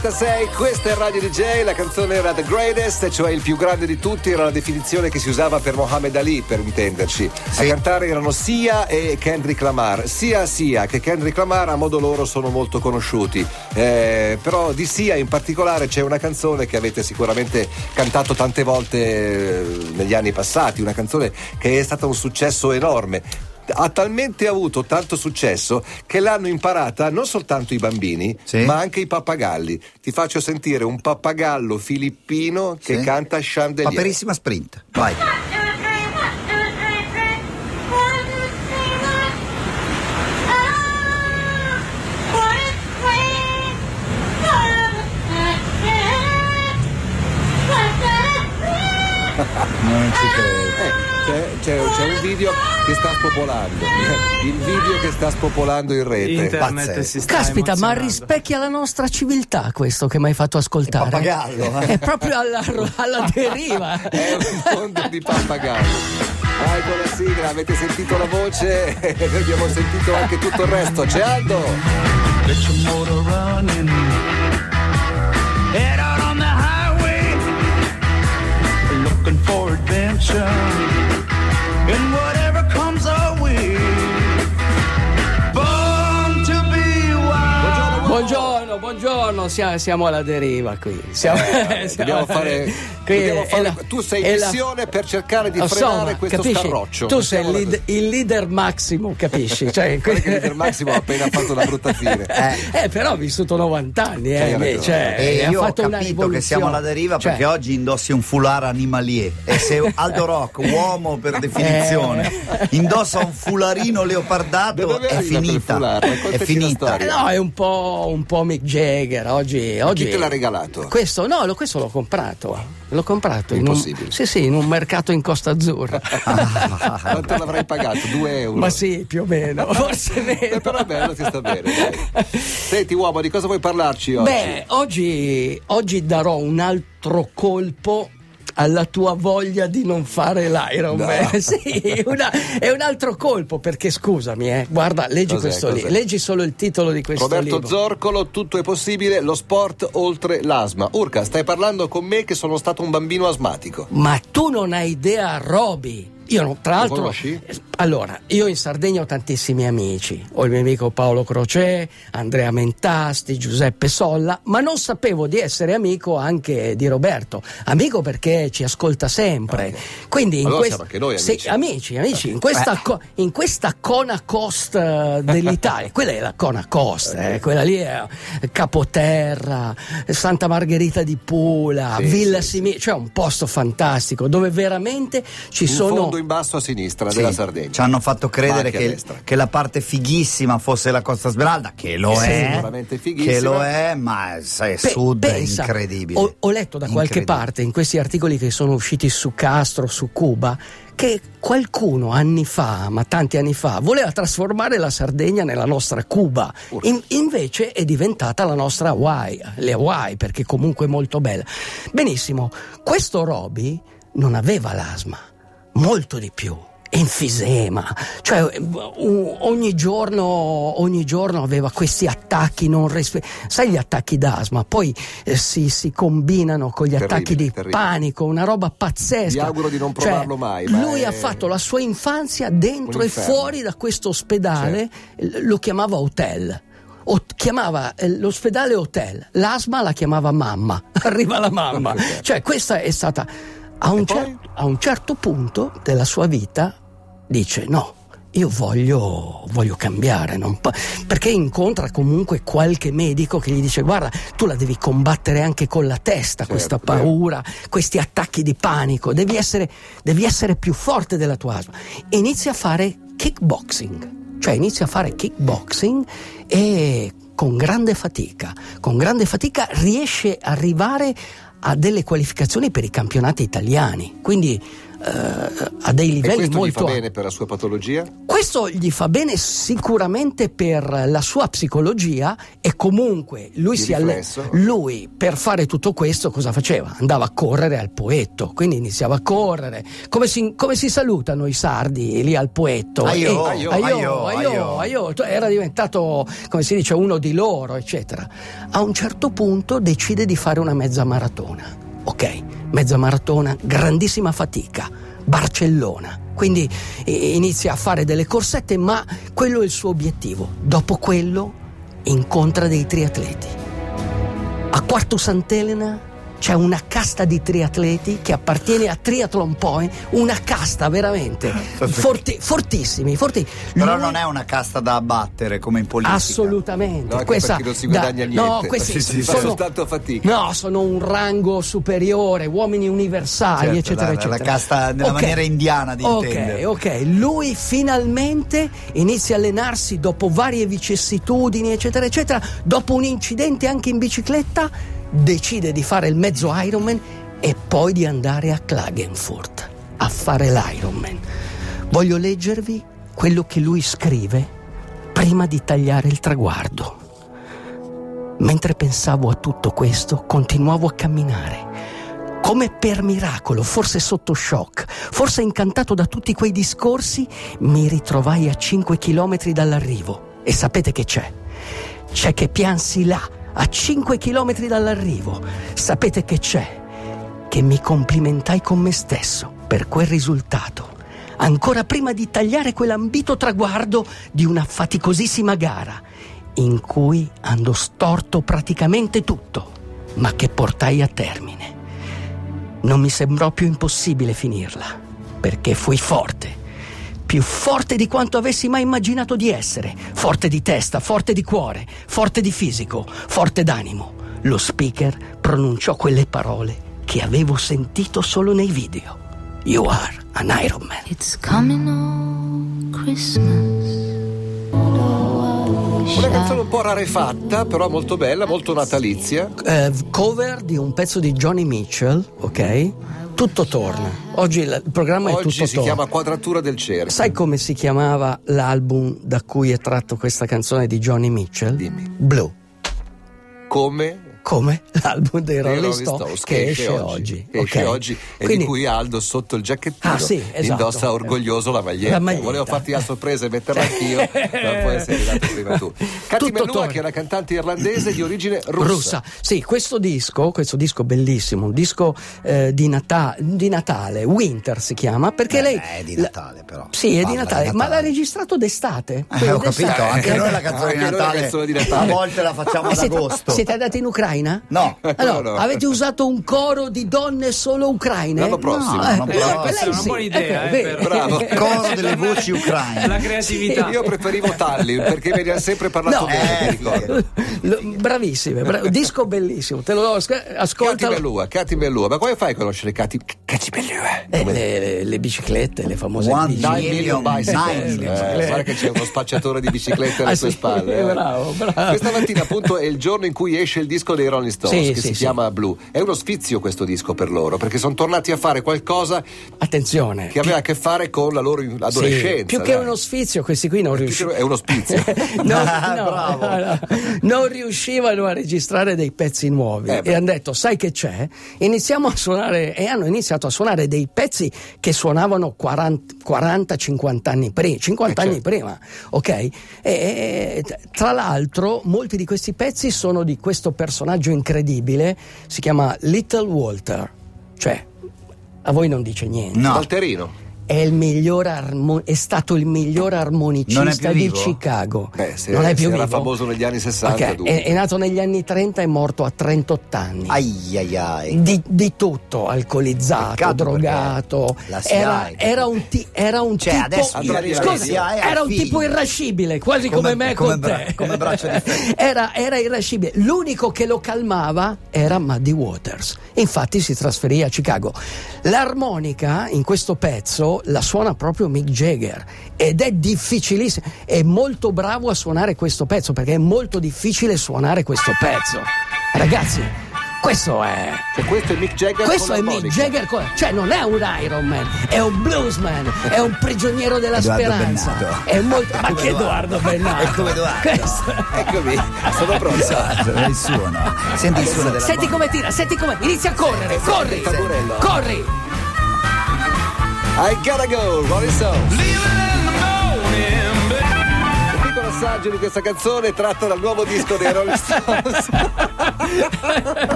36, questa è Radio DJ, la canzone era The Greatest, cioè il più grande di tutti, era la definizione che si usava per Mohammed Ali, per intenderci. Sì. A cantare erano Sia e Kendrick Lamar. Sia Sia che Kendrick Lamar a modo loro sono molto conosciuti. Eh, però di Sia in particolare c'è una canzone che avete sicuramente cantato tante volte eh, negli anni passati, una canzone che è stata un successo enorme ha talmente avuto tanto successo che l'hanno imparata non soltanto i bambini, sì. ma anche i pappagalli. Ti faccio sentire un pappagallo filippino che sì. canta Chandelier. Paperissima sprint. Vai. Non ci credo. Eh c'è, c'è, c'è, un video che sta spopolando. Il video che sta spopolando in rete. Internet si sta Caspita, ma rispecchia la nostra civiltà questo che mi hai fatto ascoltare. Il pappagallo. Eh. È proprio alla, alla deriva. È un mondo di pappagallo. Vai con la sigla, avete sentito la voce e abbiamo sentito anche tutto il resto. C'è Aldo! Buongiorno, siamo, alla deriva qui. Siamo, eh, siamo dobbiamo fare, dobbiamo fare la, tu sei in missione la, per cercare di frenare so, questo capisci? scarroccio. Tu sei il, lead, il, leader Maximo, capisci? Cioè, il leader Maximo ha appena fatto una brutta fine. Eh, eh però ha vissuto 90 anni. Eh, cioè, e io ho capito che siamo alla deriva cioè, perché oggi indossi un foulard animalier. E se Aldo Rock, uomo per definizione, eh. indossa un fularino leopardato, è finita. È finita. Eh, no, è un po', un po' Mick Jagger. Oggi, oggi, Chi te l'ha regalato? Questo, no, questo l'ho comprato. L'ho comprato in un, sì, sì, in un mercato in Costa Azzurra. Quanto l'avrei pagato? Due euro? Ma sì, più o meno, forse meno. Però è bello, ti sta bene. Dai. Senti, uomo, di cosa vuoi parlarci oggi? Beh, oggi, oggi darò un altro colpo alla tua voglia di non fare l'Iron no. Man. sì, una, è un altro colpo perché scusami, eh, guarda, leggi cos'è, questo lì, leggi solo il titolo di questo Roberto libro. Zorcolo, tutto è possibile, lo sport oltre l'asma. Urca, stai parlando con me che sono stato un bambino asmatico. Ma tu non hai idea, Roby io no, tra l'altro, allora, io in Sardegna ho tantissimi amici, ho il mio amico Paolo Crocè, Andrea Mentasti, Giuseppe Solla, ma non sapevo di essere amico anche di Roberto, amico perché ci ascolta sempre. Okay. Quindi in allora quest... noi amici. Se, amici, amici, in questa, co... in questa Cona Cost eh, dell'Italia, quella è la Cona Cost, okay. eh, quella lì è Capoterra, Santa Margherita di Pula, sì, Villa sì, Simi, cioè un posto fantastico dove veramente ci un sono in basso a sinistra sì, della Sardegna. Ci hanno fatto credere che, che, la parte fighissima fosse la Costa Smeralda, che lo sì, è. Sicuramente fighissima. Che lo è, ma sai, Pe- sud pensa, è incredibile. Ho, ho letto da qualche parte in questi articoli che sono usciti su Castro, su Cuba, che qualcuno anni fa, ma tanti anni fa, voleva trasformare la Sardegna nella nostra Cuba. In, invece è diventata la nostra Hawaii, le Hawaii, perché comunque è molto bella. Benissimo, questo Roby non aveva l'asma molto di più enfisema, cioè ogni giorno, ogni giorno aveva questi attacchi non respi- sai gli attacchi d'asma, poi eh, si, si, combinano con gli terribile, attacchi di terribile. panico, una roba pazzesca. Vi auguro di non cioè, provarlo cioè, mai. lui è... ha fatto la sua infanzia dentro e fuori da questo ospedale, certo. lo chiamava hotel. O, chiamava eh, l'ospedale hotel, l'asma la chiamava mamma, arriva la mamma. cioè questa è stata a un, cer- a un certo punto della sua vita dice no, io voglio, voglio cambiare, po- perché incontra comunque qualche medico che gli dice guarda, tu la devi combattere anche con la testa, certo, questa paura, certo. questi attacchi di panico, devi essere, devi essere più forte della tua asma. E inizia a fare kickboxing, cioè inizia a fare kickboxing e con grande fatica, con grande fatica riesce ad arrivare a delle qualificazioni per i campionati italiani. Quindi uh, a dei livelli e molto alti. gli fa bene per la sua patologia? Questo gli fa bene sicuramente per la sua psicologia e comunque lui, si alle... lui per fare tutto questo cosa faceva? Andava a correre al poetto, quindi iniziava a correre. Come si, come si salutano i sardi lì al poetto? Aio, aio, aio, aio, aio, Era diventato, come si dice, uno di loro, eccetera. A un certo punto decide di fare una mezza maratona. Ok, mezza maratona, grandissima fatica, Barcellona. Quindi inizia a fare delle corsette, ma quello è il suo obiettivo. Dopo quello incontra dei triatleti. A Quarto Sant'Elena c'è una casta di triatleti che appartiene a Triathlon Point, una casta veramente forti, fortissimi, forti. Però Lui... non è una casta da abbattere come in politica. Assolutamente. No, Questa, non si guadagna da, niente. No, questi si sono, soltanto fatica. No, sono un rango superiore, uomini universali, certo, eccetera, la, eccetera. La casta nella okay. maniera indiana di Ok, intendere. ok. Lui finalmente inizia a allenarsi dopo varie vicissitudini, eccetera, eccetera, dopo un incidente anche in bicicletta decide di fare il mezzo Ironman e poi di andare a Klagenfurt a fare l'Ironman. Voglio leggervi quello che lui scrive prima di tagliare il traguardo. Mentre pensavo a tutto questo, continuavo a camminare. Come per miracolo, forse sotto shock, forse incantato da tutti quei discorsi, mi ritrovai a 5 chilometri dall'arrivo. E sapete che c'è? C'è che piansi là, a 5 km dall'arrivo. Sapete che c'è? Che mi complimentai con me stesso per quel risultato, ancora prima di tagliare quell'ambito traguardo di una faticosissima gara, in cui andò storto praticamente tutto, ma che portai a termine. Non mi sembrò più impossibile finirla, perché fui forte più forte di quanto avessi mai immaginato di essere, forte di testa, forte di cuore, forte di fisico, forte d'animo. Lo speaker pronunciò quelle parole che avevo sentito solo nei video. You are an Iron Man. It's coming on Christmas. Una canzone un po' rarefatta, però molto bella, molto natalizia. Uh, cover di un pezzo di Johnny Mitchell, ok? tutto torna. Oggi il programma Oggi è tutto torna. Oggi si chiama Quadratura del cerchio. Sai come si chiamava l'album da cui è tratto questa canzone di Johnny Mitchell? Dimmi. Blue. Come? Come l'album dei Rolling, Rolling Stones, Stones che, che, esce oggi, oggi. Che okay. esce oggi e Quindi, di cui Aldo sotto il giacchettino ah, sì, esatto. indossa orgoglioso la maglietta. la maglietta. Volevo farti la sorpresa e metterla anch'io, ma poi sei arrivato prima tu. Katy Melua che è una cantante irlandese di origine russa. russa. Sì, questo disco, questo disco bellissimo, un disco eh, di, Nata- di, Natale, Winter si chiama, perché eh, lei... È di Natale però. Sì, è di Natale, di Natale, ma l'ha registrato d'estate. Eh, ho capito, anche noi la canzone di Natale, di Natale. a volte la facciamo ad agosto. Siete andati in Ucraina? No. Allora, no, no. avete usato un coro di donne solo ucraine? L'anno prossimo. No, no, però, eh, è una buona idea. Okay, eh, Bravo. Coro delle voci ucraine. La creatività. Io preferivo Tallinn perché mi ha sempre parlato bene, eh, Bravissime, brav- disco bellissimo, te lo do, ascolta. Cati Bellua, Cati Bellua, ma come fai a conoscere Cati, Cati Bellua? Eh, le, le, biciclette, le famose One biciclette. million bicycles. Eh, guarda che c'è uno spacciatore di biciclette alle ah, tue sì, spalle. Eh. Bravo, bravo. Questa mattina appunto è il giorno in cui esce il disco dei Rolling Stones, sì, che sì, si chiama Blue. È uno sfizio questo disco per loro, perché sono tornati a fare qualcosa Attenzione, che aveva a che fare con la loro adolescenza. Più che uno sfizio, questi qui non riuscivano. È uno spizio. no, no, no, non riuscivano a registrare dei pezzi nuovi eh, e hanno detto: Sai che c'è? Iniziamo a suonare e hanno iniziato a suonare dei pezzi che suonavano 40-50 anni prima, 50 eh, anni certo. prima, ok? E, tra l'altro, molti di questi pezzi sono di questo personaggio incredibile si chiama Little Walter, cioè a voi non dice niente. No. Walterino è, armo- è, stato il miglior armonicista di Chicago. Beh, se, non è più era vivo. famoso negli anni 60. Okay. È, è, nato negli anni 30 e è morto a 38 anni. Ai ai ai. Di, di tutto, alcolizzato, Peccato drogato. Era, era, un, ti, era un cioè, tipo. Adesso scusa, era un tipo irascibile, quasi come, come me come con bra- te. Come braccio di era, era irascibile. L'unico che lo calmava era Muddy Waters. Infatti si trasferì a Chicago. L'armonica in questo pezzo la suona proprio Mick Jagger ed è difficilissimo, è molto bravo a suonare questo pezzo perché è molto difficile suonare questo pezzo. Ragazzi, Questo è. Cioè, questo è Mick Jagger. Questo è Mick Jagger. Con... Cioè, non è un Iron Man, è un bluesman, è un prigioniero della Edoardo speranza. Bennato. È molto. Ma che Edoardo Bennato? È come Edoardo. Questo... Eccomi, sono pronto. Esatto, il suono. Senti il suono della Senti bomba. come tira, senti come. Inizia a correre, corri! tamburello. Corri! I gotta go, Rolling Stones. Un piccolo assaggio di questa canzone tratta dal nuovo disco dei Rolling Stones.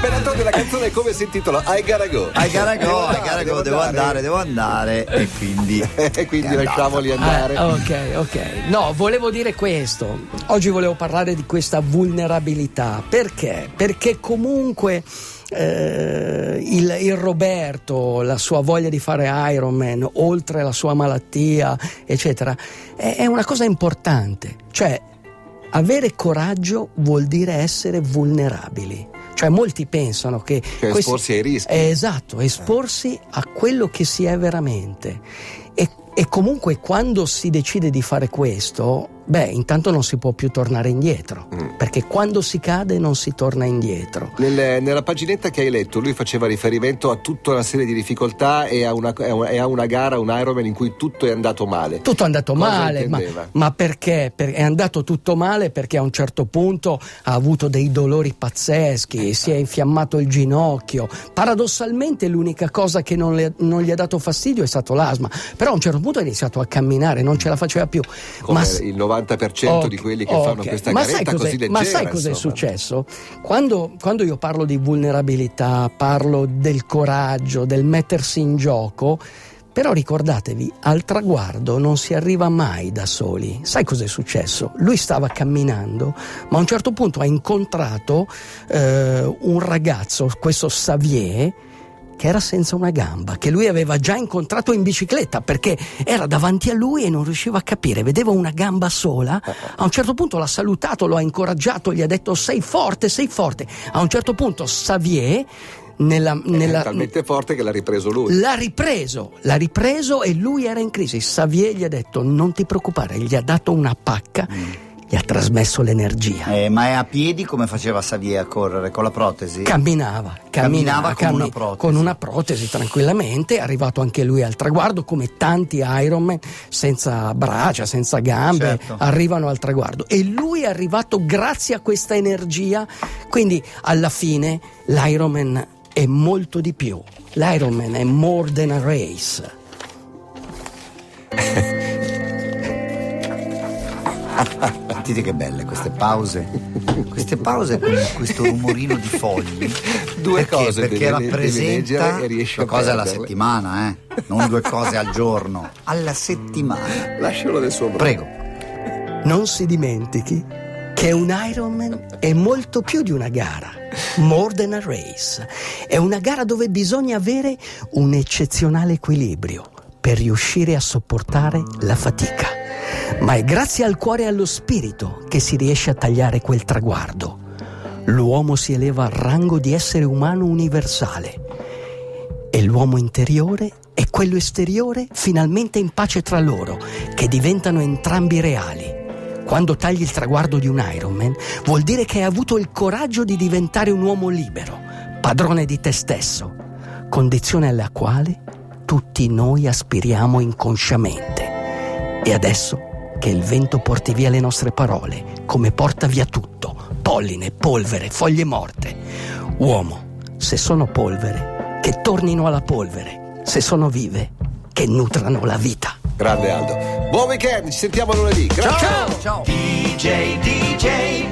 per Antonio la canzone come si intitola? I gotta go. I gotta go, Devo I gotta go, devo andare, devo andare. E quindi. E quindi lasciamoli andare. Ah, ok, ok. No, volevo dire questo. Oggi volevo parlare di questa vulnerabilità. Perché? Perché comunque eh, il, il Roberto, la sua voglia di fare Iron Man, oltre la sua malattia, eccetera, è, è una cosa importante. Cioè, avere coraggio vuol dire essere vulnerabili. Cioè, molti pensano che. Cioè, esporsi ai rischi. Eh, esatto, esporsi a quello che si è veramente. E, e comunque quando si decide di fare questo, beh, intanto non si può più tornare indietro, Mm. perché quando si cade non si torna indietro. Nel- nella paginetta che hai letto, lui faceva riferimento a tutta una serie di difficoltà e a una, e a una- gara, un Ironman in cui tutto è andato male. Tutto è andato Cosa male, ma, ma perché? Per- è andato tutto male perché a un certo punto ha avuto dei dolori pazzeschi, si è infiammato il ginocchio. Paradossalmente l'unica cosa che non, le- non gli ha dato fastidio è stato l'asma, però a un certo punto ha iniziato a camminare, non ce la faceva più. Come Ma il 90% Ok, di quelli che fanno ok. questa ma garetta così leggera. Ma sai cos'è insomma. successo? Quando, quando io parlo di vulnerabilità, parlo del coraggio, del mettersi in gioco, però ricordatevi, al traguardo non si arriva mai da soli. Sai cos'è successo? Lui stava camminando, ma a un certo punto ha incontrato eh, un ragazzo, questo Xavier, che era senza una gamba, che lui aveva già incontrato in bicicletta perché era davanti a lui e non riusciva a capire, vedeva una gamba sola. A un certo punto l'ha salutato, lo ha incoraggiato, gli ha detto sei forte, sei forte. A un certo punto Xavier nella, È nella- talmente forte che l'ha ripreso lui. L'ha ripreso, l'ha ripreso e lui era in crisi. Xavier gli ha detto non ti preoccupare, gli ha dato una pacca, gli ha trasmesso l'energia. Eh, ma è a piedi come faceva Xavier a correre con la protesi? Camminava, Camminava camminava, con una cammi- protesi. con una protesi tranquillamente, è arrivato anche lui al traguardo come tanti Ironman senza braccia, senza gambe, Certo. arrivano al traguardo e lui è arrivato grazie a questa energia, quindi alla fine l'Ironman è molto di più. L'Ironman è more than a race. Sentite che belle queste pause. Queste pause con questo rumorino di fogli. Due Perché? cose Perché devi- rappresenta due cose alla settimana, eh? Non due cose al giorno, alla settimana. Lascialo nel suo Prego. Non si dimentichi che un Ironman è molto più di una gara, more than a race. È una gara dove bisogna avere un eccezionale equilibrio per riuscire a sopportare la fatica. Ma è grazie al cuore e allo spirito che si riesce a tagliare quel traguardo. L'uomo si eleva al rango di essere umano universale e l'uomo interiore e quello esteriore finalmente in pace tra loro, che diventano entrambi reali. Quando tagli il traguardo di un Ironman, vuol dire che hai avuto il coraggio di diventare un uomo libero, padrone di te stesso, condizione alla quale tutti noi aspiriamo inconsciamente. E adesso che il vento porti via le nostre parole, come porta via tutto, polline, polvere, foglie morte. Uomo, se sono polvere, che tornino alla polvere, se sono vive, che nutrano la vita. Grande Aldo. Buon weekend, ci sentiamo lunedì. Grazie. Ciao! Ciao. DJ, DJ,